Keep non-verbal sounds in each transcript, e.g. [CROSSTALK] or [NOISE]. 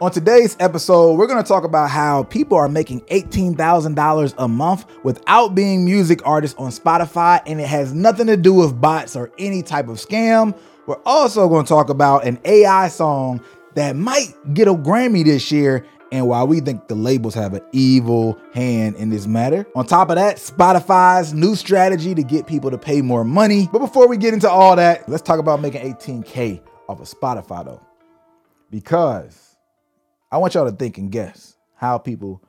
On today's episode, we're going to talk about how people are making $18,000 a month without being music artists on Spotify, and it has nothing to do with bots or any type of scam. We're also going to talk about an AI song that might get a Grammy this year, and why we think the labels have an evil hand in this matter. On top of that, Spotify's new strategy to get people to pay more money. But before we get into all that, let's talk about making 18K off of Spotify though. Because I want y'all to think and guess how people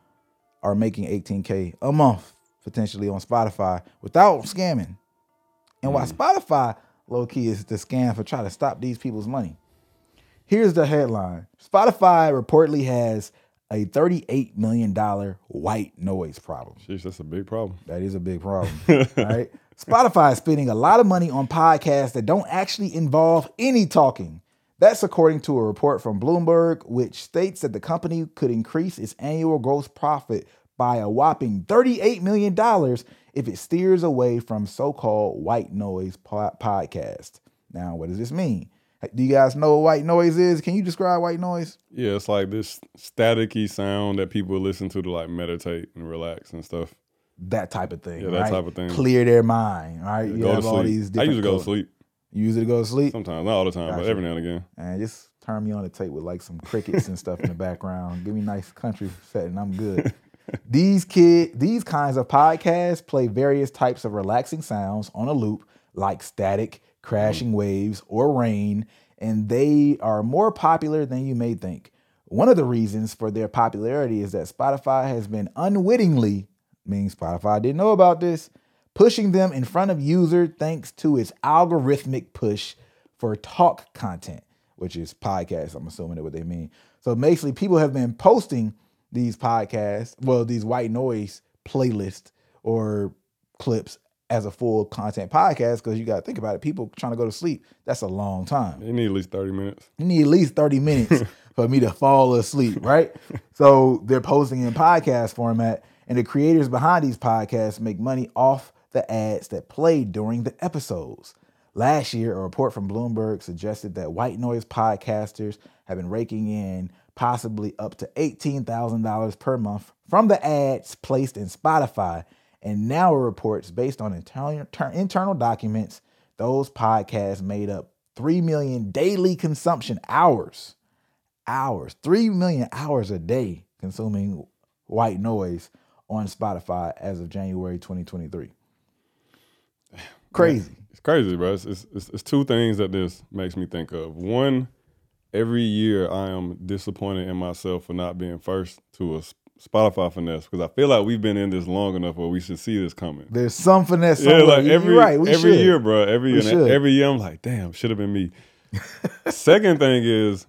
are making 18K a month potentially on Spotify without scamming. And why hmm. Spotify low key is the scam for trying to stop these people's money. Here's the headline Spotify reportedly has a $38 million white noise problem. Sheesh, that's a big problem. That is a big problem. [LAUGHS] right? Spotify is spending a lot of money on podcasts that don't actually involve any talking. That's according to a report from Bloomberg, which states that the company could increase its annual gross profit by a whopping $38 million if it steers away from so called white noise po- podcasts. Now, what does this mean? Do you guys know what white noise is? Can you describe white noise? Yeah, it's like this staticky sound that people listen to to like meditate and relax and stuff. That type of thing. Yeah, that right? type of thing. Clear their mind. Right? You Go to have all sleep. these I usually go to sleep You use it to go to sleep? sometimes, not all the time, but every now and again. And just turn me on the tape with like some crickets and stuff in the background. Give me nice country setting. I'm good. [LAUGHS] these kid, these kinds of podcasts play various types of relaxing sounds on a loop, like static, crashing mm. waves, or rain, and they are more popular than you may think. One of the reasons for their popularity is that Spotify has been unwittingly, meaning Spotify didn't know about this, pushing them in front of user thanks to its algorithmic push for talk content, which is podcasts. I'm assuming that's what they mean. So basically, people have been posting these podcasts, well, these white noise playlists or clips as a full content podcast because you got to think about it. People trying to go to sleep, that's a long time. You need at least 30 minutes. You need at least 30 minutes [LAUGHS] for me to fall asleep, right? [LAUGHS] so they're posting in podcast format, and the creators behind these podcasts make money off the ads that played during the episodes. Last year, a report from Bloomberg suggested that white noise podcasters have been raking in possibly up to $18,000 per month from the ads placed in Spotify. And now it reports, based on internal, internal documents, those podcasts made up 3 million daily consumption hours. Hours. 3 million hours a day consuming white noise on Spotify as of January 2023. Crazy. It's crazy, bro. It's, it's, it's, it's two things that this makes me think of. One, every year I am disappointed in myself for not being first to a Spotify finesse because I feel like we've been in this long enough where we should see this coming. There's some finesse. Yeah, somewhere. like every right. Every should. year, bro. Every year, every year, I'm like, damn, should have been me. [LAUGHS] Second thing is,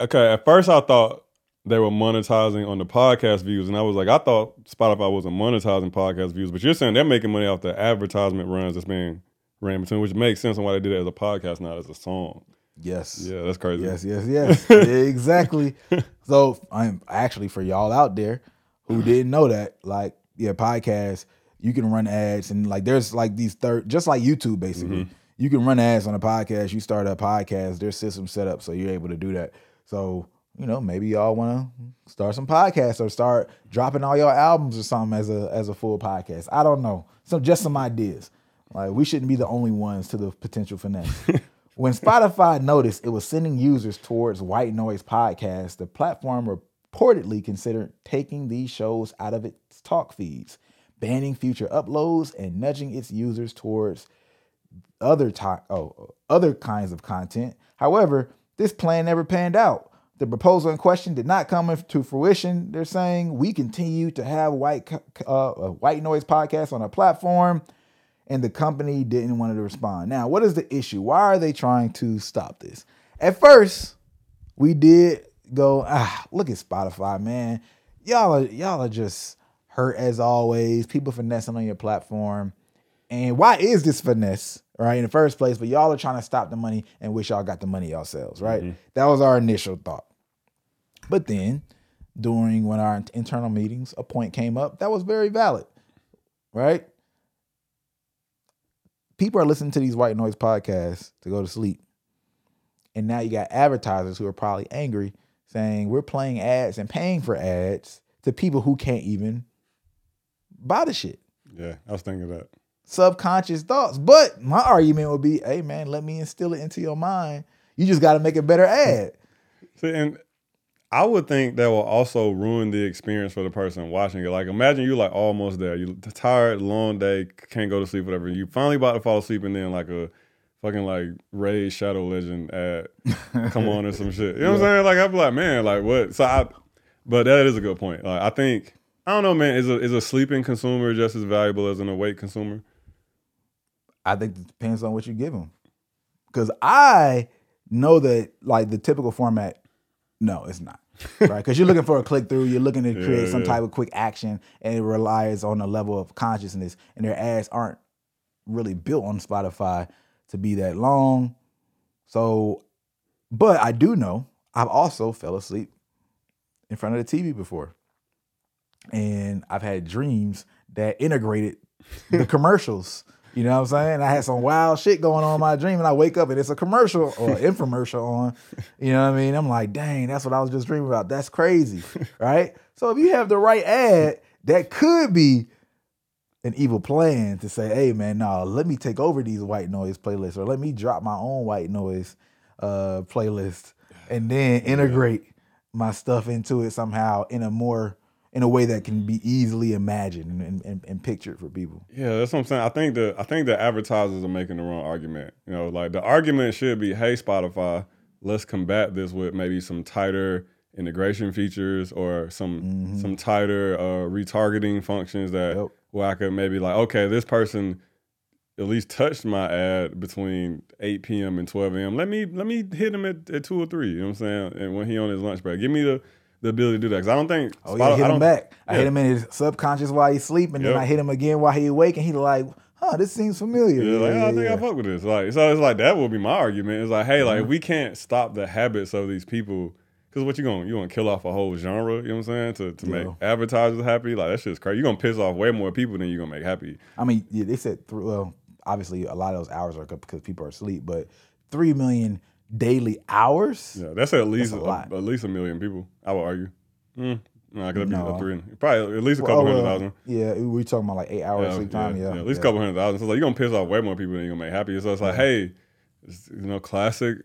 okay. At first, I thought they were monetizing on the podcast views, and I was like, I thought Spotify wasn't monetizing podcast views, but you're saying they're making money off the advertisement runs that's being ran between, which makes sense on why they did it as a podcast, not as a song. Yes. Yeah, that's crazy. Yes, yes, yes. [LAUGHS] exactly. So I'm actually for y'all out there who didn't know that, like, yeah, podcast, you can run ads and like there's like these third just like YouTube basically. Mm-hmm. You can run ads on a podcast, you start a podcast, there's system set up so you're able to do that. So, you know, maybe y'all wanna start some podcasts or start dropping all your albums or something as a as a full podcast. I don't know. So just some ideas. Like we shouldn't be the only ones to the potential finesse. [LAUGHS] when Spotify noticed it was sending users towards white noise podcasts, the platform reportedly considered taking these shows out of its talk feeds, banning future uploads, and nudging its users towards other to- oh, other kinds of content. However, this plan never panned out. The proposal in question did not come to fruition. They're saying we continue to have white uh, white noise podcast on our platform, and the company didn't want to respond. Now, what is the issue? Why are they trying to stop this? At first, we did go, ah, look at Spotify, man. Y'all are y'all are just hurt as always. People finessing on your platform. And why is this finesse, right, in the first place? But y'all are trying to stop the money and wish y'all got the money yourselves, right? Mm-hmm. That was our initial thought. But then, during one of our internal meetings, a point came up that was very valid, right? People are listening to these white noise podcasts to go to sleep. And now you got advertisers who are probably angry saying we're playing ads and paying for ads to people who can't even buy the shit. Yeah, I was thinking that. Subconscious thoughts. But my argument would be, hey man, let me instill it into your mind. You just got to make a better ad. See, and I would think that will also ruin the experience for the person watching it. Like, imagine you like almost there. You tired, long day, can't go to sleep, whatever. You finally about to fall asleep, and then like a fucking like Raid Shadow Legend ad [LAUGHS] come on or some shit. You know what I'm saying? Like, I'd be like, man, like what? So I, but that is a good point. Like, I think I don't know, man. Is a is a sleeping consumer just as valuable as an awake consumer? I think it depends on what you give them. Because I know that like the typical format, no, it's not. [LAUGHS] right? Because you're looking for a click through, you're looking to create Yeah, some yeah. type of quick action, and it relies on a level of consciousness. And their ads aren't really built on Spotify to be that long. So, but I do know I've also fell asleep in front of the TV before, and I've had dreams that integrated the [LAUGHS] commercials. You know what I'm saying? I had some wild shit going on in my dream, and I wake up and it's a commercial or an [LAUGHS] infomercial on. You know what I mean? I'm like, dang, that's what I was just dreaming about. That's crazy, [LAUGHS] right? So if you have the right ad, that could be an evil plan to say, hey man, no, let me take over these white noise playlists, or let me drop my own white noise uh playlist and then integrate my stuff into it somehow in a more in a way that can be easily imagined and, and, and pictured for people. Yeah, that's what I'm saying. I think the I think the advertisers are making the wrong argument. You know, like the argument should be, hey Spotify, let's combat this with maybe some tighter integration features or some some tighter uh, retargeting functions that Yep. where I could maybe like, okay, this person at least touched my ad between 8 p.m. and 12 a.m. Let me let me hit him at, at two or three. You know what I'm saying? And when he on his lunch break, give me the the ability to do that. Because I don't think Oh yeah, I, hit I him back. I hit him in his subconscious while he's sleeping, and then I hit him again while he awake, and he's like, huh, this seems familiar. Yeah, like, oh, I think yeah. I fuck with this. Like, so it's like that would be my argument. It's like, hey, Mm-hmm. like we can't stop the habits of these people, because what you going to you gonna kill off a whole genre? You know what I'm saying? To to make advertisers happy, like that shit's crazy. You're gonna piss off way more people than you're gonna make happy. I mean, yeah, they said three, well, obviously a lot of those hours are because people are asleep, but three million daily hours. Yeah, that's at least a a lot. at least a million people. I would argue. Mm, no, could be No. a three, probably at least a couple oh, hundred well, thousand. Yeah, we talking about like eight hours sleep time. Yeah, at least yeah. a couple hundred thousand. So it's like you're gonna piss off way more people than you're gonna make happy. So it's like, hey, it's, you know, classic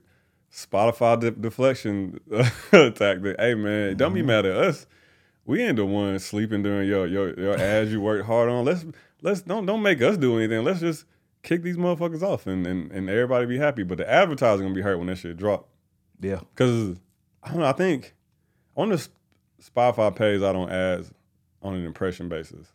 Spotify de- deflection [LAUGHS] tactic. Hey man, don't Mm-hmm. be mad at us. We ain't the ones sleeping during your your your ads you worked hard on. Let's let's don't don't make us do anything. Let's just kick these motherfuckers off and and, and everybody be happy. But the advertising gonna be hurt when that shit drop. Yeah, Cause I don't know. I think on the Spotify pays out on ads on an impression basis,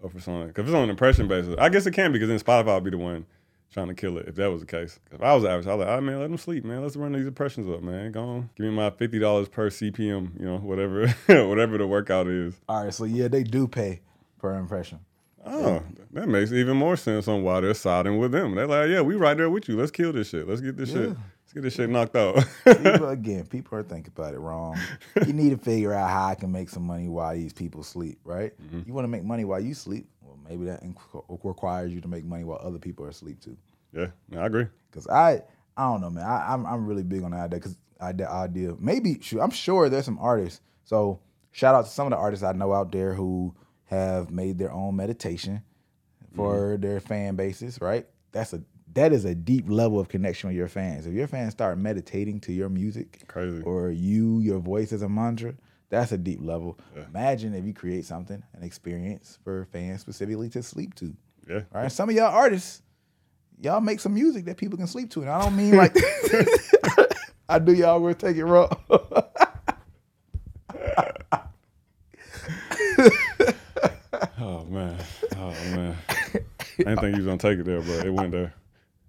or for something. Cause if it's on an impression basis, I guess it can because then Spotify would be the one trying to kill it if that was the case. If I was average, I was like, all right, man, let them sleep, man. Let's run these impressions up, man. Go on, give me my fifty dollars per CPM, you know, whatever, [LAUGHS] whatever the workout is. All right, so yeah, they do pay per impression. Oh, that makes even more sense on why they're siding with them. They're like, yeah, we right there with you. Let's kill this shit. Let's get this shit. Let's get this shit knocked out. People, [LAUGHS] again, people are thinking about it wrong. You need to figure out how I can make some money while these people sleep, right? Mm-hmm. You want to make money while you sleep? Well, maybe that inc- requires you to make money while other people are asleep too. yeah, I agree. Cause I, I don't know, man. I, I'm, I'm really big on that idea. Cause I, the idea, maybe, shoot, I'm sure there's some artists. So shout out to some of the artists I know out there who have made their own meditation for mm-hmm. their fan bases. Right? That's a that is a deep level of connection with your fans. If your fans start meditating to your music, Crazy. or you, your voice as a mantra, that's a deep level. Imagine if you create something, an experience for fans specifically to sleep to. Yeah. All right, some of y'all artists, y'all make some music that people can sleep to, and I don't mean like [LAUGHS] [LAUGHS] I do y'all will take it raw. [LAUGHS] Oh man. Oh man. I [LAUGHS] didn't think you was gonna take it there, but it went there.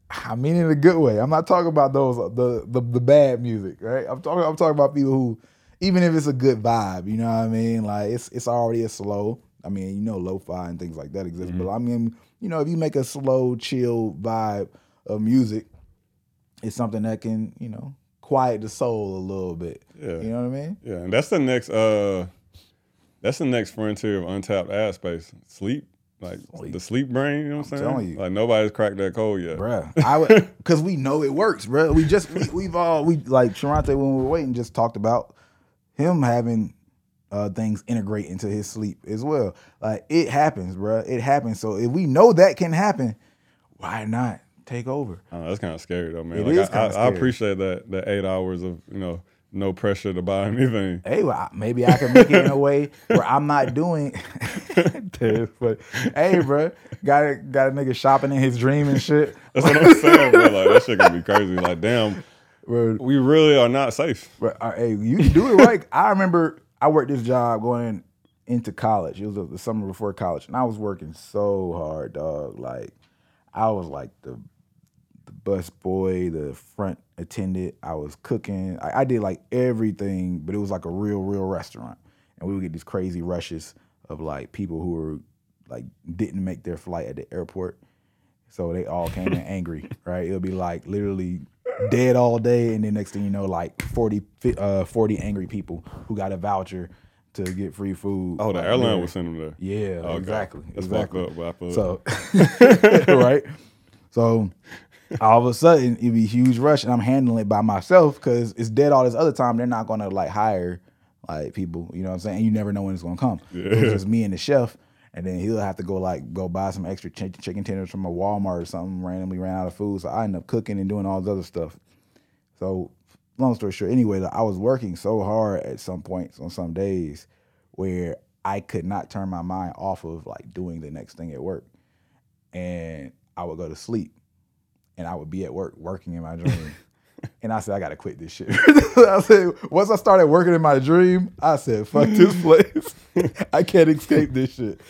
I mean in a good way. I'm not talking about those the the, the bad music, right? I'm talking I'm talking about people who, even if it's a good vibe, you know what I mean? Like it's it's already a slow. I mean, you know, lo-fi and things like that exist, but I mean, you know, if you make a slow, chill vibe of music, it's something that can, you know, quiet the soul a little bit. Yeah. You know what I mean? Yeah, and that's the next uh that's the next frontier of untapped ad space. Sleep. Like Sleep. the sleep brain, you know what I'm, saying? you. Like nobody's cracked that code yet. Bruh, I would [LAUGHS] because we know it works, bruh. We just we, we've all we like Sharante when we were waiting just talked about him having uh, things integrate into his sleep as well. Like it happens, bruh. It happens. So if we know that can happen, why not take over? Uh, that's kind of scary though, man. It like, is I, I, I appreciate that the eight hours of you know no pressure to buy [LAUGHS] anything. Hey, well, maybe I can make it in a way where I'm not doing. [LAUGHS] Dude, but hey, bro, got a, got a nigga shopping in his dream and shit. That's what I'm saying, bro. Like that shit gonna be crazy. Like damn, Bro, we really are not safe. But uh, hey, you do it right. I remember I worked this job going into college. It was the, the summer before college, and I was working so hard, dog. Like I was like the the bus boy, the front attendant. I was cooking. I, I did like everything, but it was like a real, real restaurant. And we would get these crazy rushes of like people who were like didn't make their flight at the airport. So they all came in angry, [LAUGHS] right? It'll be like literally dead all day, and then next thing you know, like 40, uh, 40 angry people who got a voucher to get free food. Oh, the Like, airline literally. was sending them there. Yeah, Okay. exactly. That's exactly. fucked up. But I So, [LAUGHS] [LAUGHS] right. So, all of a sudden, it'd be a huge rush, and I'm handling it by myself because it's dead all this other time. They're not gonna like hire like people. You know what I'm saying? You never know when it's gonna come. It was just me and the chef, and then he'll have to go like go buy some extra ch- chicken tenders from a Walmart or something. Randomly ran out of food, so I end up cooking and doing all this other stuff. So, long story short, anyway, I was working so hard at some points on some days where I could not turn my mind off of like doing the next thing at work. And I would go to sleep and I would be at work working in my dream. [LAUGHS] and I said, I gotta quit this shit. [LAUGHS] I said, once I started working in my dream, I said, fuck this [LAUGHS] place. I can't escape this shit.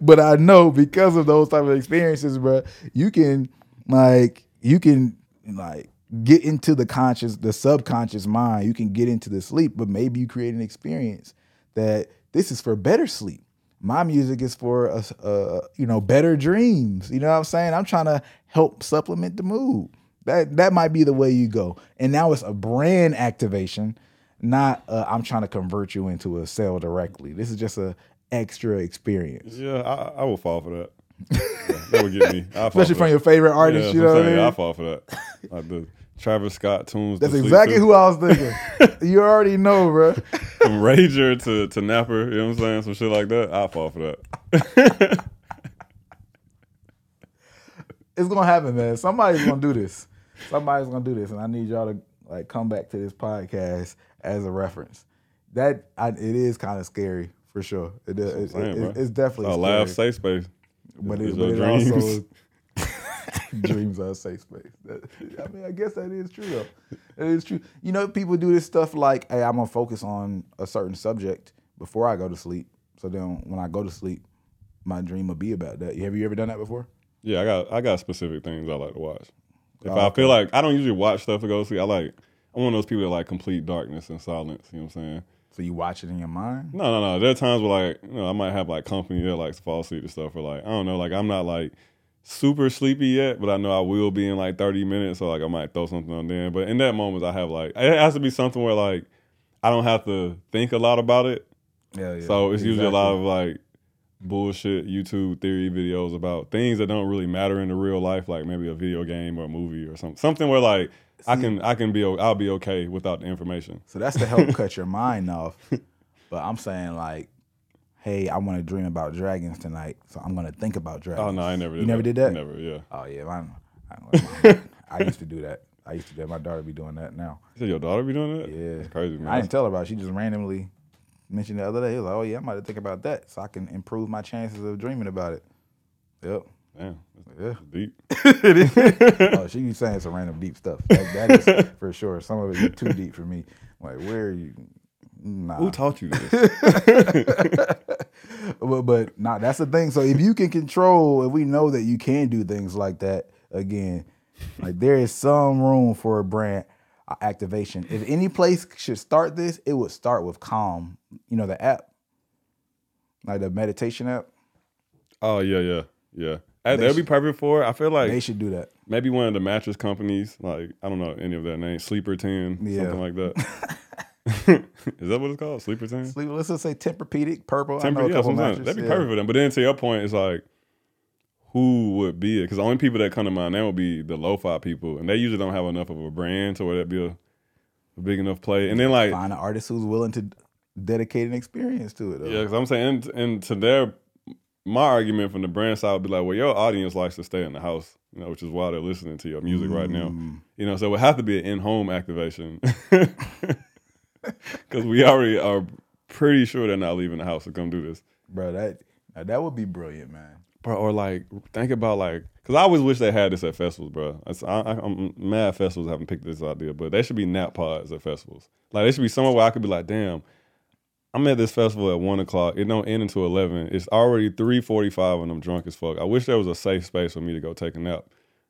but I know because of those type of experiences, bro, you can like you can like get into the conscious, the subconscious mind. You can get into the sleep, but maybe you create an experience that this is for better sleep. My music is for uh, uh, you know better dreams. You know what I'm saying? I'm trying to help supplement the mood. That that might be the way you go. And now it's a brand activation, not uh, I'm trying to convert you into a sale directly. This is just a extra experience, yeah, I, I will fall for that. Yeah, that would get me. [LAUGHS] Especially from that. your favorite artist. that's you know I'm what I mean? I'll fall for that. Like the Travis Scott tunes. That's exactly who I was thinking. [LAUGHS] you already know, bro. From Rager to, to Napper, you know what I'm saying? Some shit like that. I'll fall for that. [LAUGHS] It's gonna happen, man. Somebody's gonna do this. Somebody's gonna do this, and I need y'all to like come back to this podcast as a reference. That I, it is kind of scary for sure. It, it, what saying, it- it's definitely A scary. laugh safe space. but it, but it dreams. also [LAUGHS] [LAUGHS] dreams are a safe space. That- I mean, I guess that is true though. It is true. You know, people do this stuff like, "Hey, I'm gonna focus on a certain subject before I go to sleep." So then, when I go to sleep, my dream will be about that. Have you ever done that before? Yeah, I got I got specific things I like to watch. If Oh, I okay. feel like I don't usually watch stuff to go to sleep, I like I'm one of those people that like complete darkness and silence. You know what I'm saying? So you watch it in your mind? No, no, no. There are times where like you know I might have like company that likes to fall asleep and stuff, or like I don't know, like I'm not like super sleepy yet, but I know I will be in like 30 minutes, so like I might throw something on then. But in that moment, I have like it has to be something where like I don't have to think a lot about it. Yeah, yeah. So it's usually a lot of like bullshit YouTube theory videos about things that don't really matter in the real life, like maybe a video game or a movie or something. Something where like I can I can be I'll be okay without the information. So that's to help cut your [LAUGHS] mind off. But I'm saying like, hey, I want to dream about dragons tonight, so I'm gonna think about oh, dragons. Oh no, I never did. You never that. did that? Never. Yeah. Oh yeah, mine, I, I used to do that. I used to do that. My daughter be doing that now. You said your daughter be doing that? Yeah. That's crazy, man. I didn't tell her about. it. She just randomly mentioned the other day. It was like, oh yeah, I might have to think about that, so I can improve my chances of dreaming about it. Yep. Damn, Yeah. deep. it is. [LAUGHS] oh, she be saying some random deep stuff. That, that is [LAUGHS] for sure. Some of it is too deep for me. Like, where are you? Nah. Who taught you this? [LAUGHS] but but nah, that's the thing. So if you can control, if we know that you can do things like that again, like there is some room for a brand activation. If any place should start this, it would start with Calm. You know the app, like the meditation app. oh yeah, yeah, yeah. That'd be perfect for. it. I feel like they should do that. maybe one of the mattress companies, like I don't know any of that name, Sleeper Ten, Yeah. something like that. [LAUGHS] [LAUGHS] Is that what it's called? Sleeper Ten? Sleep, let's just say Tempur-Pedic, purple. Temper, I know yeah. That'd be yeah. perfect for them. But then to your point, it's like, who would be it? Because the only people that come to mind now would be the lo-fi people, and they usually don't have enough of a brand to where that'd be a a big enough play. And then like Find an artist who's willing to dedicate an experience to it. Though. Yeah, because I'm saying, and, and to their, my argument from the brand side would be like, well, your audience likes to stay in the house, you know, which is why they're listening to your music right now. Mm. You know, so it would have to be an in-home activation [LAUGHS] because we already are pretty sure they're not leaving the house to come do this, bro. That that would be brilliant, man. Bro. Or like, think about like, because I always wish they had this at festivals, bro. I, I, I'm mad festivals haven't picked this idea, but they should be nap pods at festivals. Like, they should be somewhere where I could be like, damn. I'm at this festival at one o'clock. It don't end until eleven. It's already three forty-five, and I'm drunk as fuck. I wish there was a safe space for me to go take a nap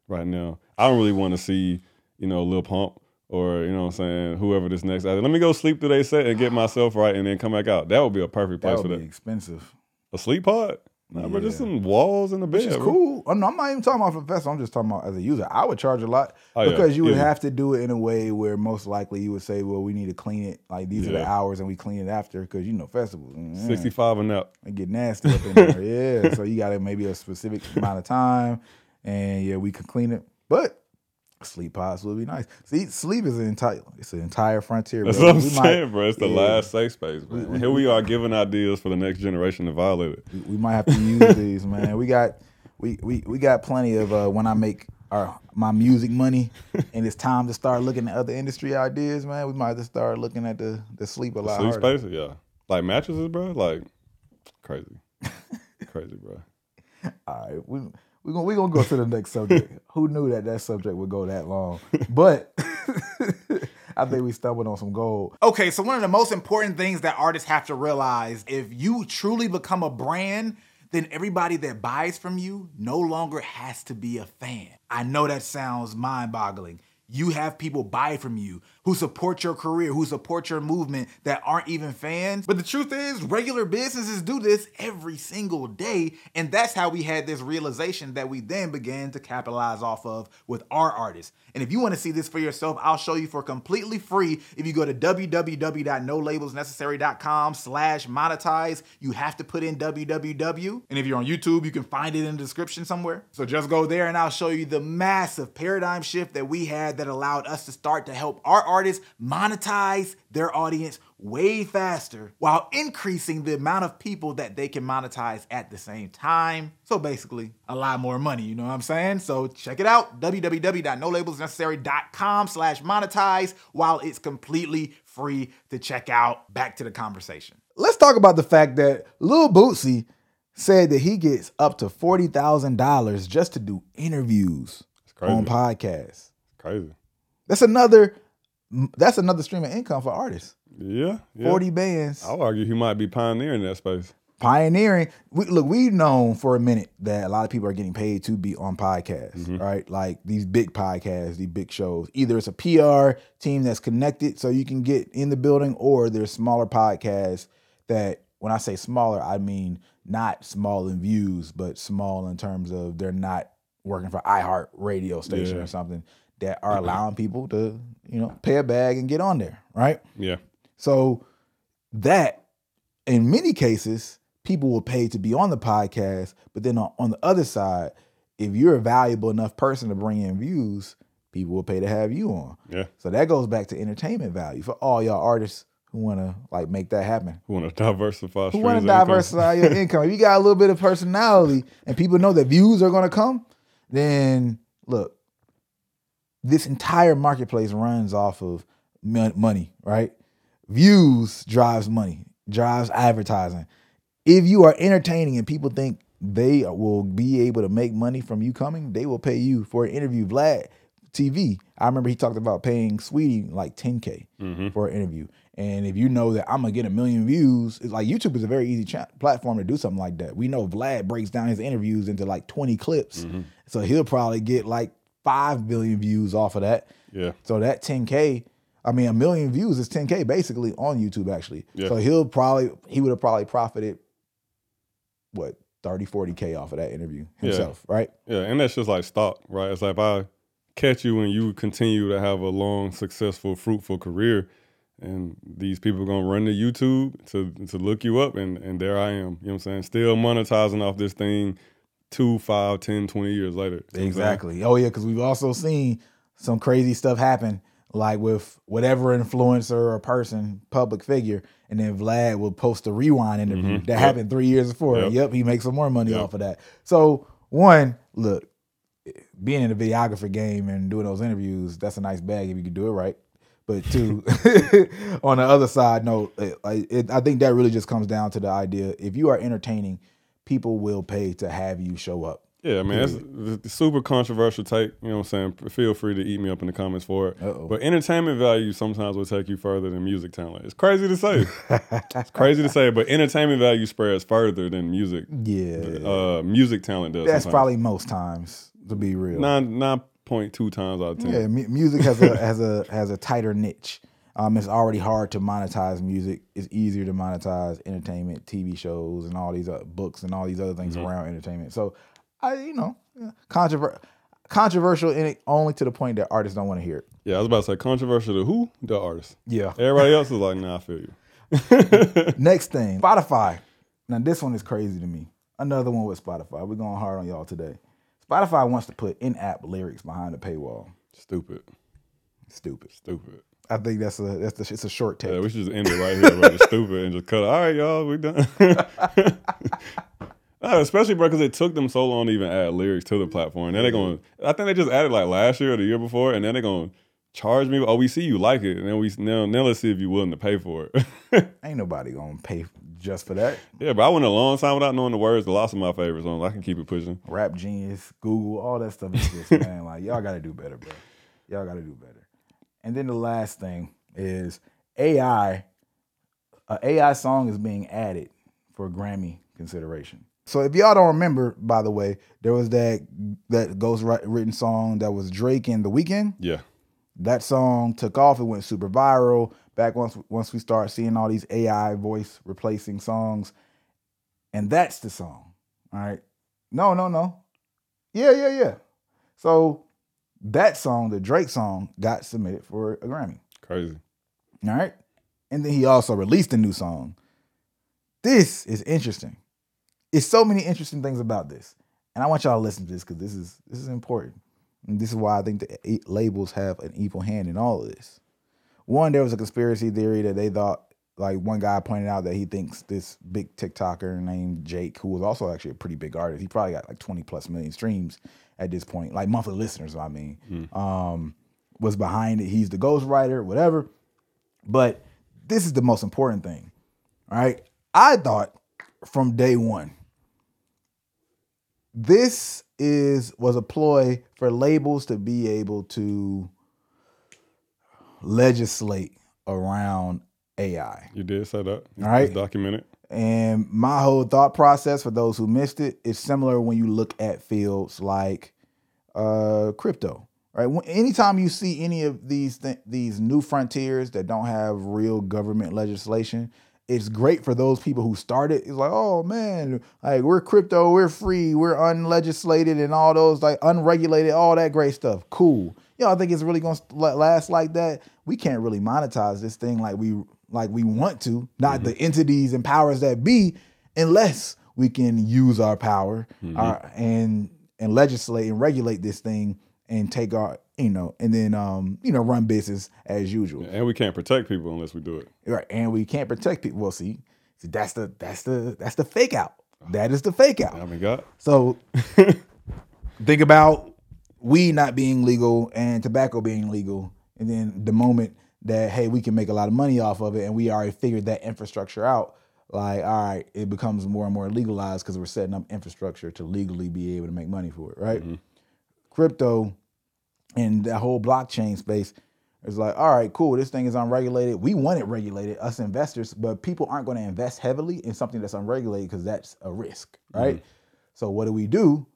right now. I don't really want to see, you know, Lil Pump or you know what I'm saying, whoever this next. Let me go sleep through set and get myself right, and then come back out. That would be a perfect That place would for be that. expensive. A sleep pod? Bro, just some walls in the bed. Which is bro. cool. Oh, no, I'm not even talking about for festival. I'm just talking about as a user. I would charge a lot Oh, yeah. because you would Easy. have to do it in a way where most likely you would say, "Well, we need to clean it. Like these are the hours, and we clean it after." Because you know festivals, mm, Sixty-five and up. It get nasty up in there. [LAUGHS] yeah, so you got to maybe a specific amount of time, and yeah, we could clean it. But sleep pods would be nice. See, sleep is an entire it's an entire frontier. That's what I'm We might- saying, bro. It's the yeah. last safe space, man. We- we- And Here we are giving ideas for the next generation to violate it. We- might have to use these, man. We got we we we got plenty of uh, when I make our my music money, and it's time to start looking at other industry ideas, man. We might just start looking at the the sleep a lot Sleep harder. space, yeah. Like mattresses, bro. Like crazy, [LAUGHS] crazy, bro. All right, we we gonna we gonna go to the next subject. [LAUGHS] Who knew that that subject would go that long? But [LAUGHS] I think we stumbled on some gold. Okay, so one of the most important things that artists have to realize if you truly become a brand, then everybody that buys from you no longer has to be a fan. I know that sounds mind boggling. You have people buy from you who support your career, who support your movement that aren't even fans. But the truth is, regular businesses do this every single day. And that's how we had this realization that we then began to capitalize off of with our artists. And if you want to see this for yourself, I'll show you for completely free. If you go to www.nolabelsnecessary.com slash monetize, you have to put in www. And if you're on YouTube, you can find it in the description somewhere. So just go there and I'll show you the massive paradigm shift that we had that allowed us to start to help our artists monetize their audience way faster while increasing the amount of people that they can monetize at the same time. So basically, a lot more money, you know what I'm saying? So check it out, www.nolabelsnecessary.com slash monetize while it's completely free to check out. Back to the conversation. Let's talk about the fact that Lil Boosie said that he gets up to forty thousand dollars just to do interviews on podcasts. Crazy. That's another that's another stream of income for artists. Yeah. yeah. Forty bands. I'll argue he might be pioneering that space. pioneering. We, look, we've known for a minute that a lot of people are getting paid to be on podcasts, mm-hmm. right? Like these big podcasts, these big shows. Either it's a PR team that's connected so you can get in the building, or there's smaller podcasts that, when I say smaller, I mean not small in views, but small in terms of they're not working for iHeart radio station Yeah. or something that are mm-hmm. allowing people to, you know, pay a bag and get on there, right? Yeah. So that in many cases, people will pay to be on the podcast, but then on, on the other side, if you're a valuable enough person to bring in views, people will pay to have you on. Yeah. So that goes back to entertainment value for all y'all artists who want to like make that happen. Who want to diversify? Who want to income. diversify your [LAUGHS] income? If you got a little bit of personality and people know that views are going to come, then look, this entire marketplace runs off of money, right? Views drives money, drives advertising. If you are entertaining and people think they will be able to make money from you coming, they will pay you for an interview. Vlad TV, I remember he talked about paying Sweetie like 10K Mm-hmm. for an interview. And if you know that I'm gonna get a million views, it's like YouTube is a very easy cha- platform to do something like that. We know Vlad breaks down his interviews into like 20 clips, Mm-hmm. so he'll probably get like five billion views off of that. Yeah. So that 10k, I mean, a million views is 10k basically on YouTube actually. Yeah. So he'll probably he would have probably profited what 30, 40k off of that interview Yeah. himself, right? Yeah, and that's just like stock, right? It's like if I catch you and you continue to have a long, successful, fruitful career, and these people are gonna run to YouTube to to look you up, and and there I am. You know what I'm saying? Still monetizing off this thing two, five, ten, twenty years later. You know what I'm saying? Exactly. Oh yeah, because we've also seen some crazy stuff happen. like with whatever influencer or person, public figure, and then Vlad will post a rewind interview mm-hmm. that Yep. happened three years before. Yep. Yep, he makes some more money Yep. off of that. So one, look, being in the videographer game and doing those interviews, that's a nice bag if you can do it right. But two, [LAUGHS] on the other side, no, it, it, I think that really just comes down to the idea: if you are entertaining, people will pay to have you show up. Yeah, man, it's it's a super controversial take. You know what I'm saying? Feel free to eat me up in the comments for it. Uh-oh. But entertainment value sometimes will take you further than music talent. It's crazy to say. it's crazy to say, but entertainment value spreads further than music. Yeah, Uh, music talent does. that's sometimes. probably most times to be real. nine nine point two times out of ten. Yeah, mu- music has a [LAUGHS] has a has a tighter niche. Um, it's already hard to monetize music. It's easier to monetize entertainment, TV shows, and all these uh, books and all these other things around entertainment. So, I you know, controver- controversial in it only to the point that artists don't want to hear it. Yeah, I was about to say controversial to who? The artist. Yeah. Everybody else is like, nah, I feel you. [LAUGHS] Next thing, Spotify. Now this one is crazy to me. Another one with Spotify. We're going hard on y'all today. Spotify wants to put in-app lyrics behind the paywall. Stupid. Stupid. Stupid. I think that's a that's the, it's a short take. Yeah, we should just end it right here, bro. Just stupid and just cut it. All right, y'all, we done. [LAUGHS] Especially, bro, because it took them so long to even add lyrics to the platform. And then they're going, I think they just added like last year or the year before, and then they're going to charge me. Oh, we see you like it, and then we now, now let's see if you're willing to pay for it. [LAUGHS] Ain't nobody gonna pay just for that. yeah, but I went a long time without knowing the words to lots of my favorite songs. I can keep it pushing. Rap Genius, Google, all that stuff is just [LAUGHS] man, like y'all gotta do better, bro. Y'all gotta do better. And then the last thing is AI. A AI song is being added for Grammy consideration. So if y'all don't remember, by the way, there was that that ghost written song that was Drake and The Weeknd. Yeah. That song took off. It went super viral. Back once once we start seeing all these AI voice replacing songs, and that's the song. All right. No, no, no. Yeah, yeah, yeah. So that song, the Drake song, got submitted for a Grammy. Crazy. All right. And then he also released a new song. This is interesting. It's so many interesting things about this. And I want y'all to listen to this because this is this is important. And this is why I think the labels have an evil hand in all of this. One, there was a conspiracy theory that they thought, like one guy pointed out that he thinks this big TikToker named Jake, who was also actually a pretty big artist, he probably got like 20 plus million streams at this point, like monthly listeners, I mean, um, was behind it. He's the ghostwriter, whatever. But this is the most important thing. right? I thought from day one, this is was a ploy for labels to be able to legislate around AI. You did say that. All right. It's documented. And my whole thought process for those who missed it is similar when you look at fields like uh, crypto. Right. When, anytime you see any of these th- these new frontiers that don't have real government legislation, it's great for those people who started. It's like, oh man, like we're crypto, we're free, we're unlegislated, and all those like unregulated, all that great stuff. Cool. Y'all think it's really gonna last like that? We can't really monetize this thing like we like we want to. Not mm-hmm. the entities and powers that be, unless we can use our power our, and and legislate and regulate this thing and take our you know and then um you know run business as usual. And we can't protect people unless we do it. Right. And we can't protect people. Well, see, see, that's the that's the that's the fake out. That is the fake out. I mean, God. So [LAUGHS] think about weed not being legal and tobacco being legal, and then the moment that hey, we can make a lot of money off of it, and we already figured that infrastructure out. Like, all right, it becomes more and more legalized because we're setting up infrastructure to legally be able to make money for it, right? Mm-hmm. Crypto and that whole blockchain space is like, all right, cool, this thing is unregulated. We want it regulated, us investors, but people aren't going to invest heavily in something that's unregulated because that's a risk, right? Mm-hmm. So what do we do?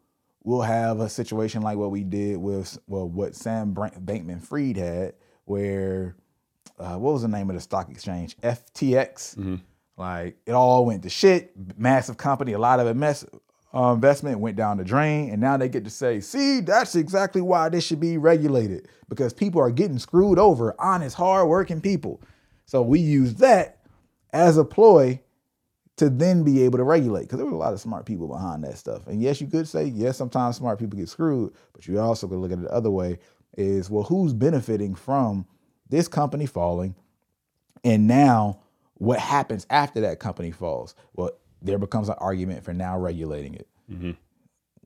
We'll have a situation like what we did with well, what Sam Brank- Bankman-Fried had, where uh, what was the name of the stock exchange? FTX. Like it all went to shit. Massive company, a lot of invest, uh, investment went down the drain, and now they get to say, "See, that's exactly why this should be regulated because people are getting screwed over, honest, hardworking people." So we use that as a ploy to then be able to regulate because there were a lot of smart people behind that stuff. And yes, you could say yes, sometimes smart people get screwed, but you also could look at it the other way: is well, who's benefiting from this company falling, and now what happens after that company falls? Well, there becomes an argument for now regulating it. Mm-hmm.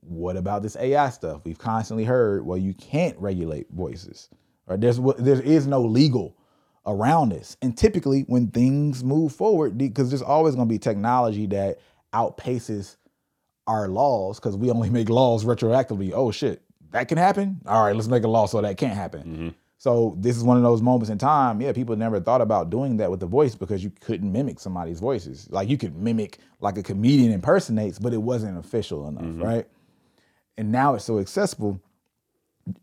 What about this AI stuff? We've constantly heard, well, you can't regulate voices, or there's there is no legal around this. And typically, when things move forward, because there's always going to be technology that outpaces our laws, because we only [LAUGHS] make laws retroactively. Oh shit, that can happen. All right, let's make a law so that can't happen. Mm-hmm. So this is one of those moments in time. Yeah, people never thought about doing that with the voice because you couldn't mimic somebody's voices. Like you could mimic like a comedian impersonates, but it wasn't official enough, mm-hmm. right? And now it's so accessible.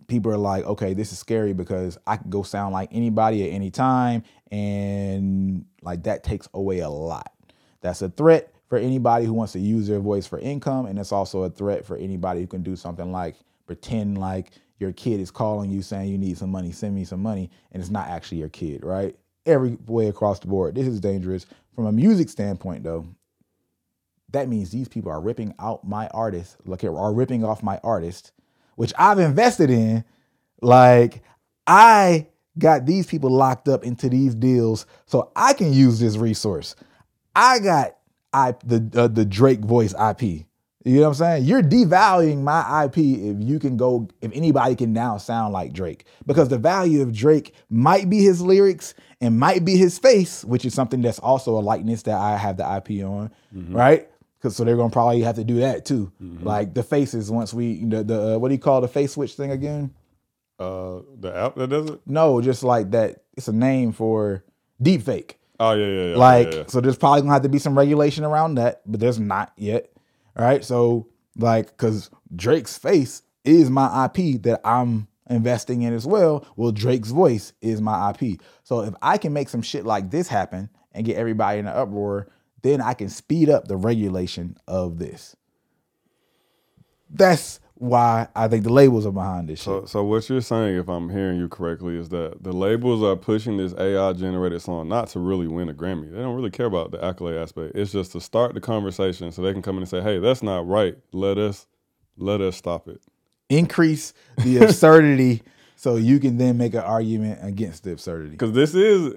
People are like, okay, this is scary because I could go sound like anybody at any time, and like that takes away a lot. That's a threat for anybody who wants to use their voice for income, and it's also a threat for anybody who can do something like pretend like your kid is calling you saying you need some money, send me some money, and it's not actually your kid, right? Every way across the board. This is dangerous. From a music standpoint, though, that means these people are ripping out my artist, look at are ripping off my artist, which I've invested in. Like I got these people locked up into these deals so I can use this resource. I got I the uh, the Drake voice IP. You know what I'm saying? You're devaluing my IP if you can go if anybody can now sound like Drake because the value of Drake might be his lyrics and might be his face, which is something that's also a likeness that I have the IP on, right? Because so they're gonna probably have to do that too. Like the faces once we the the uh, what do you call the face switch thing again? Uh, the app that does it. No, just like that. It's a name for deep fake. Oh yeah, yeah, yeah. Like, yeah, yeah. so there's probably gonna have to be some regulation around that, but there's not yet. Right. So, like, because Drake's face is my IP that I'm investing in as well. Well, Drake's voice is my IP. So, if I can make some shit like this happen and get everybody in an uproar, then I can speed up the regulation of this. That's why I think the labels are behind this shit. So, so what you're saying, if I'm hearing you correctly, is that the labels are pushing this AI generated song not to really win a Grammy. They don't really care about the accolade aspect. It's just to start the conversation so they can come in and say, "Hey, that's not right. Let us, let us stop it." Increase the [LAUGHS] absurdity so you can then make an argument against the absurdity. Because this is,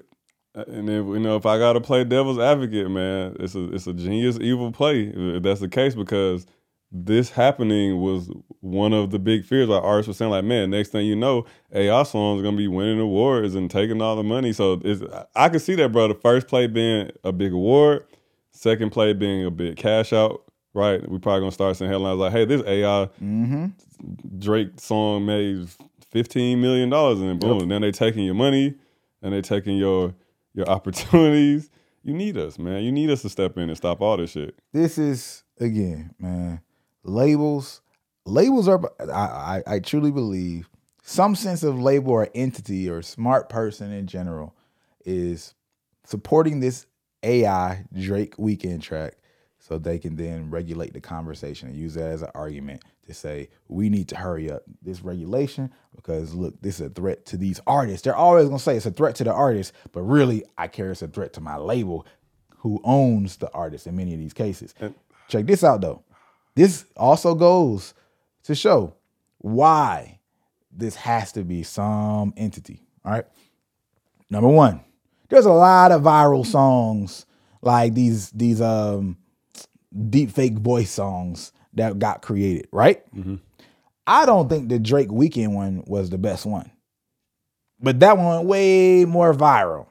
uh, and if you know, if I gotta play devil's advocate, man, it's a it's a genius evil play. If that's the case, because this happening was one of the big fears. Like artists were saying, like, man, next thing you know, AI songs are gonna be winning awards and taking all the money. So it's, I can see that, bro. The first play being a big award, second play being a big cash out. Right, we probably gonna start seeing headlines like, "Hey, this AI mm-hmm. Drake song made fifteen million dollars, and then boom, and then they taking your money, and they taking your your [LAUGHS] opportunities. You need us, man. You need us to step in and stop all this shit. This is again, man. Labels, labels are. I, I, I truly believe some sense of label or entity or smart person in general is supporting this AI Drake Weeknd track, so they can then regulate the conversation and use that as an argument to say we need to hurry up this regulation because look, this is a threat to these artists. They're always gonna say it's a threat to the artist, but really, I care it's a threat to my label, who owns the artist in many of these cases. Check this out though. This also goes to show why this has to be some entity. All right. Number one, there's a lot of viral songs like these these um deep fake voice songs that got created, right? I don't think the Drake Weeknd one was the best one. But that one went way more viral.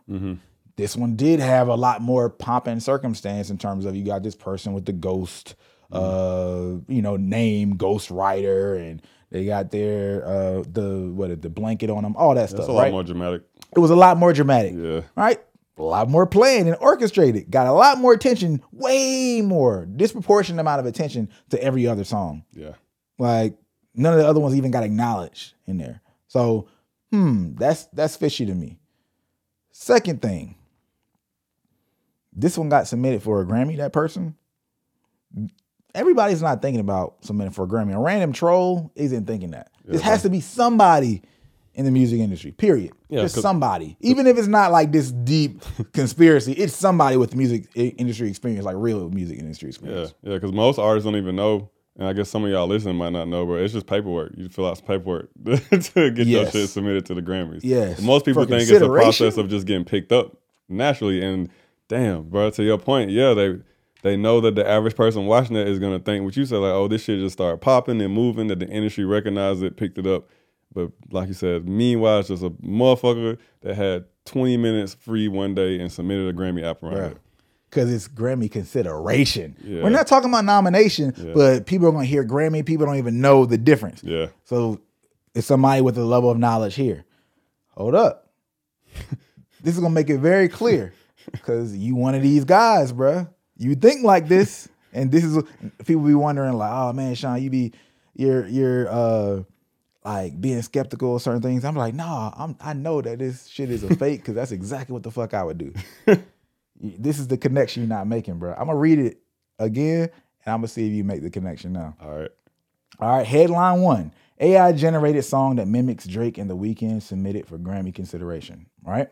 This one did have a lot more pomp and circumstance in terms of you got this person with the ghost, uh, you know, name, Ghostwriter, and they got their uh the what the blanket on them, all that That's stuff. a lot right? more dramatic. It was a lot more dramatic. Yeah. Right? A lot more planned and orchestrated. Got a lot more attention, way more, disproportionate amount of attention to every other song. Yeah. Like none of the other ones even got acknowledged in there. So, hmm, that's that's fishy to me. Second thing, this one got submitted for a Grammy. That person, everybody's not thinking about submitting for a Grammy. A random troll isn't thinking that. this has to be somebody in the music industry. Period. Yeah, Just somebody, even if it's not like this deep [LAUGHS] conspiracy. It's somebody with music industry experience, like real music industry experience. Yeah. Because most artists don't even know and I guess some of y'all listening might not know, but it's just paperwork. You fill out some paperwork [LAUGHS] to get your shit submitted to the Grammys. Yes. most people For think it's a process of just getting picked up naturally, and damn, bro, to your point, yeah, they they know that the average person watching that is gonna think what you said, like, oh, this shit just started popping and moving, that the industry recognized it, picked it up. But like you said, meanwhile, it's just a motherfucker that had 20 minutes free one day and submitted a Grammy app around Bruh. it. Because it's Grammy consideration. Yeah. We're not talking about nomination, Yeah. but people are going to hear Grammy. People don't even know the difference. Yeah. So it's somebody with a level of knowledge here. Hold up. [LAUGHS] this is gonna make it very clear. Cause you one of these guys, bruh. You think like this. And this is people be wondering, like, oh man, Sean, you be you're you're uh like being skeptical of certain things. I'm like, nah, I'm I know that this shit is a [LAUGHS] fake because that's exactly what the fuck I would do. this is the connection you're not making, bro. I'm gonna read it again and I'm gonna see if you make the connection now. All right. All right, headline one AI generated song that mimics Drake and The Weeknd submitted for Grammy consideration. All right.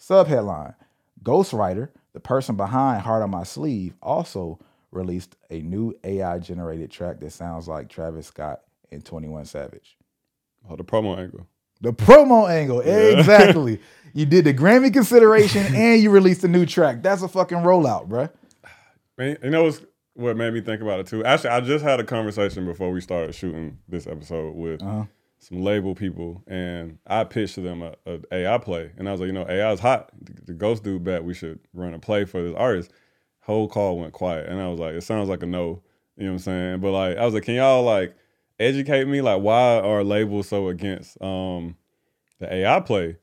Subheadline Ghostwriter, the person behind Heart on My Sleeve, also released a new AI generated track that sounds like Travis Scott and 21 Savage. Oh, the promo angle. The promo angle, exactly. [LAUGHS] you did the Grammy consideration [LAUGHS] and you released a new track. That's a fucking rollout, bruh. Man, you know what made me think about it too? Actually, I just had a conversation before we started shooting this episode with Uh-huh. Some label people, and I pitched to them a, a AI play, and I was like, you know, AI is hot. The, Ghost dude bet we should run a play for this artist. Whole call went quiet, and I was like, it sounds like a no. You know what I'm saying? But like, I was like, can y'all like educate me? Like, why are labels so against um the AI play?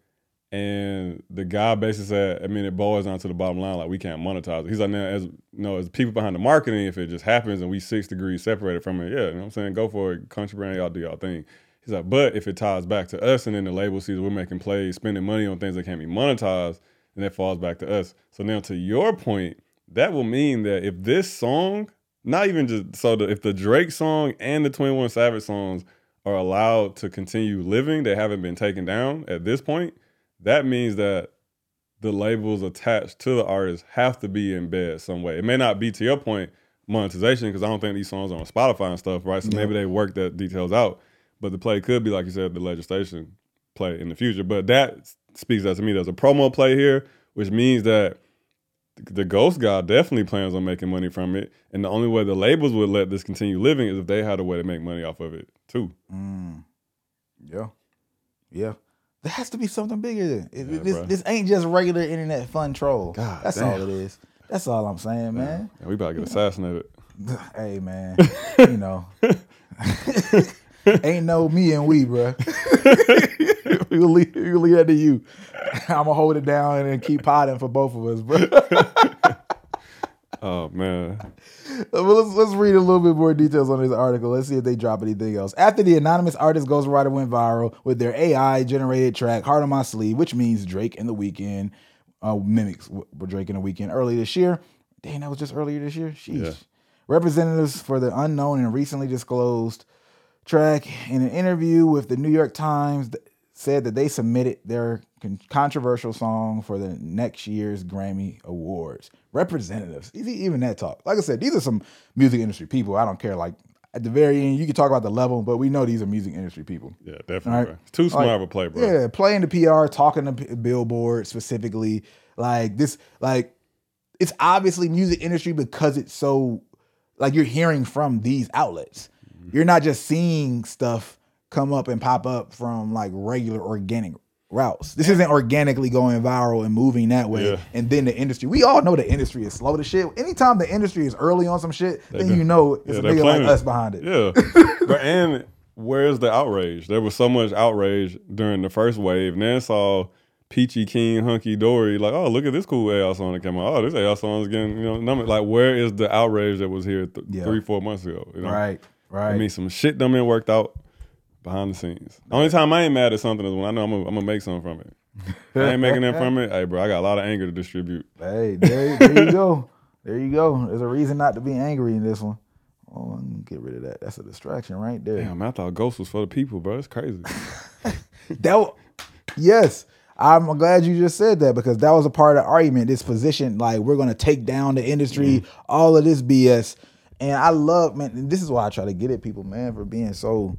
And the guy basically said, I mean, it boils down to the bottom line, like we can't monetize it. He's like, now, as you know, as people behind the marketing, if it just happens and we six degrees separated from it, yeah, you know what I'm saying? Go for it, country brand, y'all do y'all thing. He's like, but if it ties back to us and then the label sees we're making plays, spending money on things that can't be monetized, then that falls back to us. So now to your point, that will mean that if this song, not even just so the, if the Drake song and the 21 Savage songs are allowed to continue living, they haven't been taken down at this point, that means that the labels attached to the artist have to be in bed some way. It may not be to your point monetization because I don't think these songs are on Spotify and stuff, right? So maybe they work that details out. But the play could be like you said, the legislation play in the future. But that speaks out to me. There's a promo play here, which means that the Ghost guy definitely plans on making money from it. And the only way the labels would let this continue living is if they had a way to make money off of it too. Mm. Yeah. Yeah. There has to be something bigger than it, Yeah, this. This ain't just regular internet fun troll. God That's damn. all it is. That's all I'm saying, man. Yeah, we about to get assassinated. [LAUGHS] Hey, man. you know, [LAUGHS] ain't no me and we, bro. [LAUGHS] we will leave, we will leave that to you. [LAUGHS] I'm gonna hold it down and keep potting for both of us, bro. Oh man. Well, let's, let's read a little bit more details on this article. Let's see if they drop anything else. After the anonymous artist Ghostwriter went viral with their AI generated track "Heart on My Sleeve," which means Drake and the Weeknd uh, mimics Drake and the Weeknd early this year. Dang, that was just earlier this year. Sheesh. Yeah. Representatives for the unknown and recently disclosed track in an interview with the New York Times said that they submitted their con- controversial song for the next year's Grammy Awards. Representatives, even that talk. Like I said, these are some music industry people. I don't care. Like at the very end, you can talk about the level, but we know these are music industry people. Yeah, definitely. Right. bro. It's too smart Like, of a play, bro. Yeah, playing the PR, talking to P- Billboard specifically, like this, like it's obviously music industry because it's so like you're hearing from these outlets. You're not just seeing stuff come up and pop up from like regular organic routes. This isn't organically going viral and moving that way. Yeah. And then the industry, we all know the industry is slow to shit. Anytime the industry is early on some shit, then do- you know it's Yeah, a nigga like planning us behind it. Yeah. [LAUGHS] but and where's the outrage? There was so much outrage during the first wave. And then saw Peachy King, Hunky Dory, like, oh, look at this cool AI song that came out. Oh, this AI song is getting, you know, number. like, where is the outrage that was here th- Yeah. three, four months ago? You know? Right, right. I mean, some shit done been worked out behind the scenes. The only time I ain't mad at something is when I know I'm gonna, I'm gonna make something from it. I ain't making that from it. Hey, bro, I got a lot of anger to distribute. Hey, there, there you go. There you go. There's a reason not to be angry in this one. Oh, get rid of that. That's a distraction right there. Damn, man, I thought Ghost was for the people, bro. It's crazy. [LAUGHS] That yes, I'm glad you just said that because that was a part of the argument. This position, like we're gonna take down the industry, mm-hmm. all of this BS, And I love, man, this is why I try to get at people, man, for being so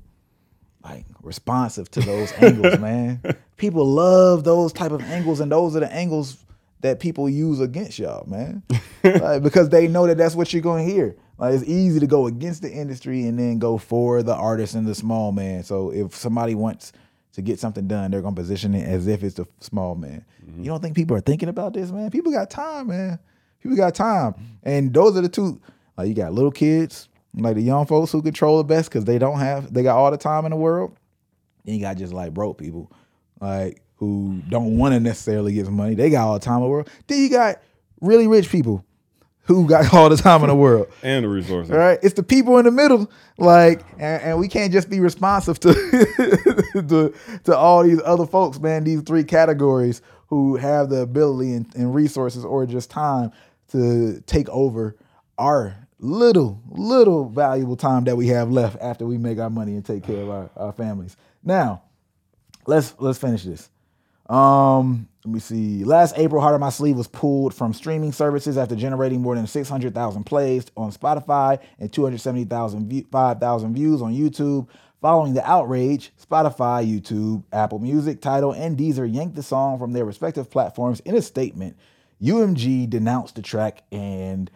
like responsive to those [LAUGHS] angles, man. People love those type of angles, and those are the angles that people use against y'all, man. [LAUGHS] like, because they know that that's what you're going to hear. Like it's easy to go against the industry and then go for the artist and the small man. So if somebody wants to get something done, they're gonna position it as if it's the small man. Mm-hmm. You don't think people are thinking about this, man? People got time, man. People got time, and those are the two. Like you got little kids, like the young folks who control the best because they don't have, they got all the time in the world. Then you got just like broke people, like who don't want to necessarily get money. They got all the time in the world. Then you got really rich people who got [LAUGHS] all the time in the world. [LAUGHS] and the resources. All right, it's the people in the middle, like, and, and we can't just be responsive to, [LAUGHS] to to all these other folks, man. These three categories who have the ability and, and resources or just time to take over our little little valuable time that we have left after we make our money and take care of our, our families. Now, let's let's finish this. Um, let me see. Last April, Heart of My Sleeve was pulled from streaming services after generating more than 600,000 plays on Spotify and 270,000 view, 5,000 views on YouTube. Following the outrage, Spotify, YouTube, Apple Music, Tidal, and Deezer yanked the song from their respective platforms in a statement. UMG denounced the track and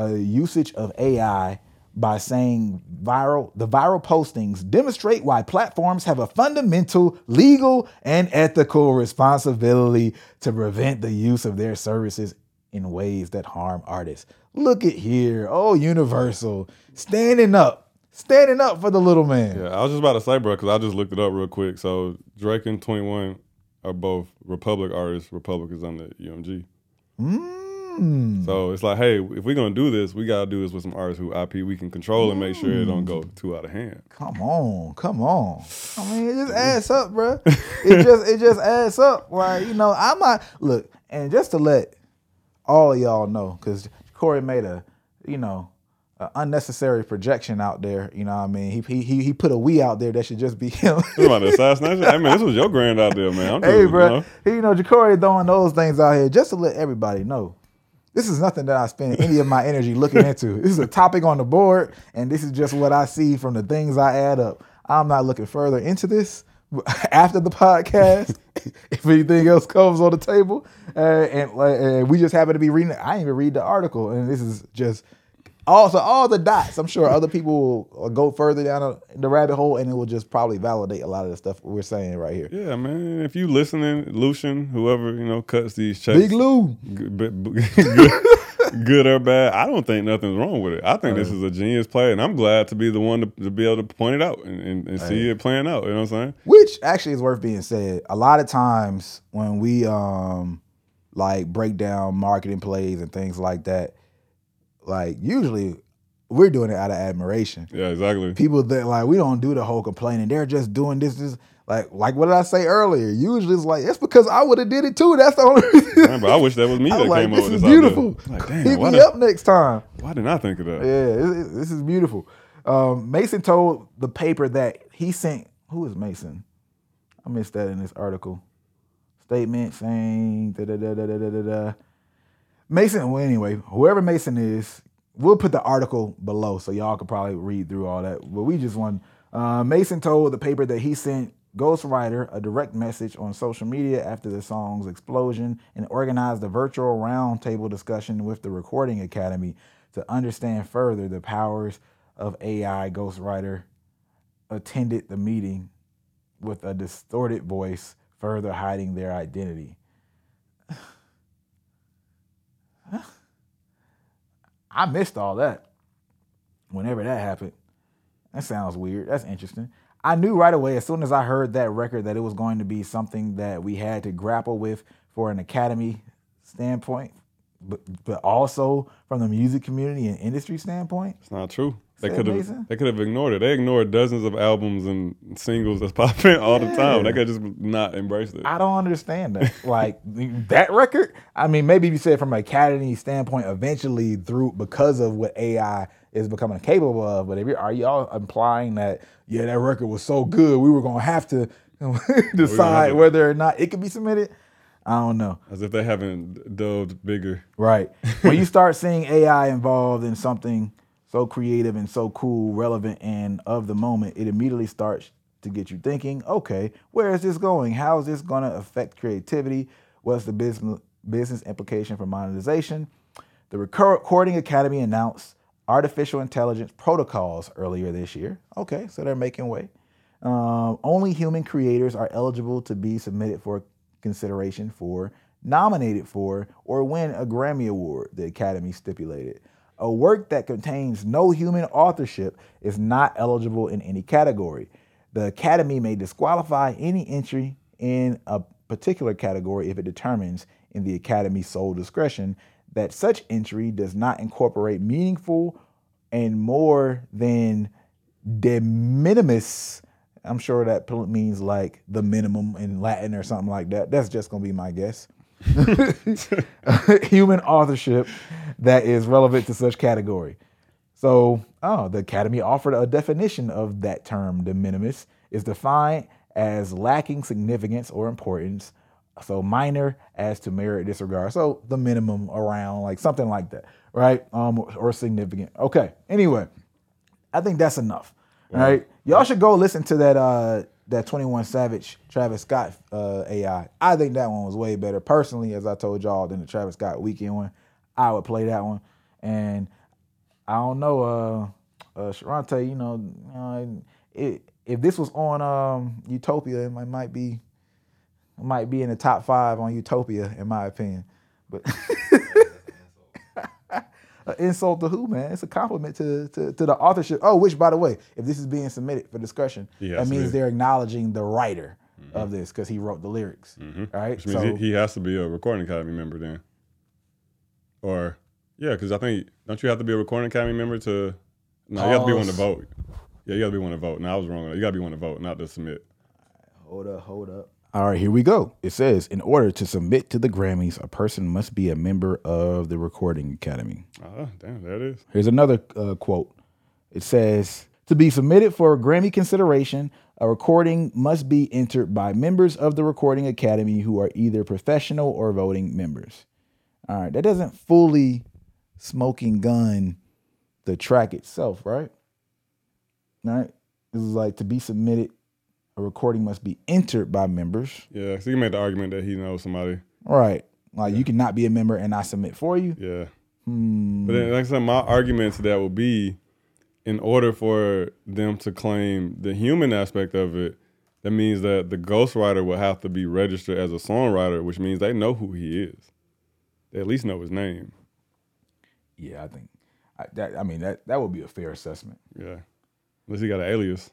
uh, usage of AI by saying viral the viral postings demonstrate why platforms have a fundamental legal and ethical responsibility to prevent the use of their services in ways that harm artists. Look at here, oh Universal, standing up, standing up for the little man. Yeah, I was just about to say, bro, because I just looked it up real quick. So Drake and Twenty One are both Republic artists. Republic is under UMG. Mm. Hmm. So it's like, hey, if we're gonna do this, we gotta do this with some artists who IP we can control and make sure it don't go hmm. too out of hand. Come on, come on. I mean, it just adds up, bro. [LAUGHS] It just it just adds up. Like you know, I'm not look, and just to let all of y'all know, because Kohrey made a you know a unnecessary projection out there. You know, what I mean, he he he put a we out there that should just be him. [LAUGHS] About assassination. I mean, this was your grand idea, man. I'm hey, you bro, know. he, you know, Jacorey throwing those things out here just to let everybody know. This is nothing that I spend any of my energy looking into. This is a topic on the board, and this is just what I see from the things I add up. I'm not looking further into this [LAUGHS] after the podcast. [LAUGHS] if anything else comes on the table, uh, and, like, and we just happen to be reading. I didn't even read the article, and this is just also all the dots. I'm sure other people will go further down the rabbit hole, and it will just probably validate a lot of the stuff we're saying right here. Yeah, man. If you listening, Lucian, whoever you know cuts these checks, Big Lou. good, b- b- [LAUGHS] good, good or bad, I don't think nothing's wrong with it. I think this is a genius play, and I'm glad to be the one to, to be able to point it out and, and, and see it playing out. You know what I'm saying? Which actually is worth being said. A lot of times when we um like break down marketing plays and things like that, like usually we're doing it out of admiration. Yeah, exactly. People that like we don't do the whole complaining. They're just doing this, this like like what did I say earlier? Usually it's like it's because I would have did it too. That's the only reason. Man, but I wish that was me [LAUGHS] that like, came this up with is this beautiful. Like, damn, Hit me did, up next time. why didn't I think of that? Yeah, it- it- this is beautiful. Um, Mason told the paper that he sent. Who is Mason? I missed that in this article. Statement saying da da da da da da da. Mason. Well, anyway, whoever Mason is, we'll put the article below so y'all could probably read through all that. But we just want. Uh, Mason told the paper that he sent Ghostwriter a direct message on social media after the song's explosion and organized a virtual roundtable discussion with the Recording Academy to understand further the powers of AI. Ghostwriter attended the meeting with a distorted voice, further hiding their identity. I missed all that. Whenever that happened, that sounds weird. That's interesting. I knew right away, as soon as I heard that record, that it was going to be something that we had to grapple with for an academy standpoint, but but also from the music community and industry standpoint. It's not true. They could have they could have ignored it. They ignored dozens of albums and singles that's [LAUGHS] popping all the time. They could just not embrace it. I don't understand that. Like [LAUGHS] that record. I mean, maybe you said from an academy standpoint, eventually through because of what AI is becoming capable of. But if you are y'all implying that yeah, that record was so good, we were gonna have to [LAUGHS] decide whether or not it could be submitted. I don't know. As if they haven't delved bigger. Right. when you start seeing AI involved in something so creative and so cool, relevant, and of the moment, it immediately starts to get you thinking, okay, where is this going? How is this going to affect creativity? What's the business business implication for monetization? The Recording Academy announced artificial intelligence protocols earlier this year. Okay, so they're making way. Um, only human creators are eligible to be submitted for consideration for, nominated for, or win a Grammy Award, the Academy stipulated. A work that contains no human authorship is not eligible in any category. The Academy may disqualify any entry in a particular category if it determines, in the Academy's sole discretion, that such entry does not incorporate meaningful and more than de minimis. I'm sure that means like the minimum in Latin or something like that. That's just going to be my guess. [LAUGHS] human authorship that is relevant to such category. So, oh, the Academy offered a definition of that term, de minimis, is defined as lacking significance or importance. So minor as to merit disregard. So the minimum around like something like that, right? Um, or significant. Okay. Anyway, I think that's enough. Right? Y'all should go listen to that uh that 21 Savage Travis Scott uh, AI. I think that one was way better personally, as I told y'all, than the Travis Scott Weeknd one. I would play that one, and I don't know, uh, uh Sharante, you know, uh, it, if this was on um, Utopia, it might, be it might be in the top five on Utopia, in my opinion. But [LAUGHS] an insult to who, man? It's a compliment to, to, to the authorship. Oh, which by the way, if this is being submitted for discussion, Yeah, that means they're acknowledging the writer of this because he wrote the lyrics. Right? Which means he, he has to be a recording academy member then. Or yeah, because I think don't you have to be a recording academy member to? No, you have to be one to vote. Yeah, you got to be one to vote. No, I was wrong. You got to be one to vote, not to submit. Hold up, hold up. All right, here we go. It says, in order to submit to the Grammys, a person must be a member of the Recording Academy. Ah, damn, there it is. Here's another uh, quote. It says, to be submitted for a Grammy consideration, a recording must be entered by members of the Recording Academy who are either professional or voting members. All right, that doesn't fully smoking gun the track itself, right? All right. This is like to be submitted, a recording must be entered by members. Yeah, so you made the argument that he knows somebody. Right. Like you cannot be a member and I submit for you. Yeah. Hmm. But then, like I said, my argument to that would be, in order for them to claim the human aspect of it, that means that the ghostwriter will have to be registered as a songwriter, which means they know who he is. They at least know his name. Yeah, I think I, that. I mean that that would be a fair assessment. Yeah. Unless he got an alias.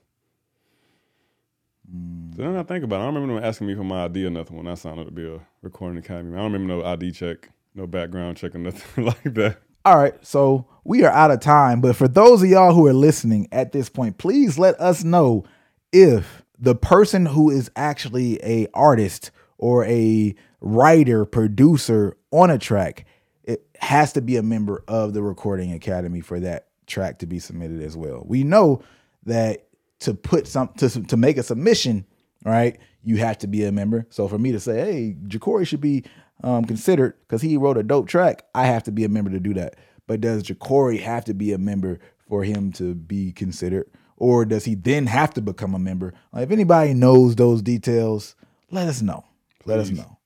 Mm. So then I think about it. I don't remember them asking me for my ID or nothing when I signed up to be a recording academy. I don't remember no ID check, no background check or nothing [LAUGHS] like that. All right, so we are out of time, but for those of y'all who are listening at this point, please let us know if the person who is actually a artist or a writer, producer on a track, it has to be a member of the Recording Academy for that track to be submitted as well. We know that to put some to to make a submission, right? You have to be a member. So for me to say, hey, Jacorey should be um, considered because he wrote a dope track, I have to be a member to do that. But does Jacorey have to be a member for him to be considered, or does he then have to become a member? If anybody knows those details, let us know. Let us know.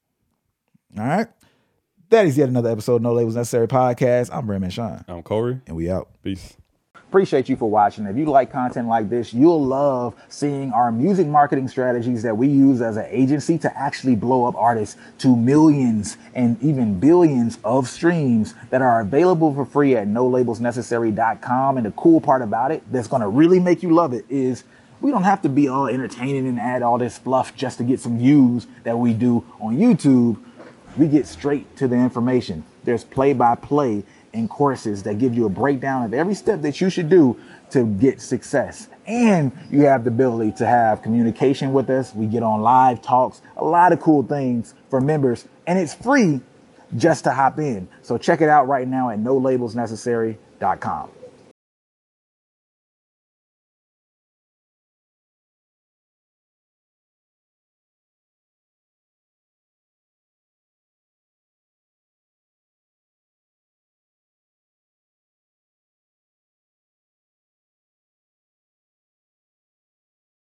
All right. That is yet another episode of No Labels Necessary podcast. I'm Raymond Sean, I'm Kohrey. and we out. Peace. Appreciate you for watching. If you like content like this, you'll love seeing our music marketing strategies that we use as an agency to actually blow up artists to millions and even billions of streams that are available for free at nolabelsnecessary.com. And the cool part about it that's going to really make you love it is we don't have to be all entertaining and add all this fluff just to get some views that we do on YouTube we get straight to the information. There's play by play and courses that give you a breakdown of every step that you should do to get success. And you have the ability to have communication with us. We get on live talks, a lot of cool things for members, and it's free just to hop in. So check it out right now at nolabelsnecessary.com.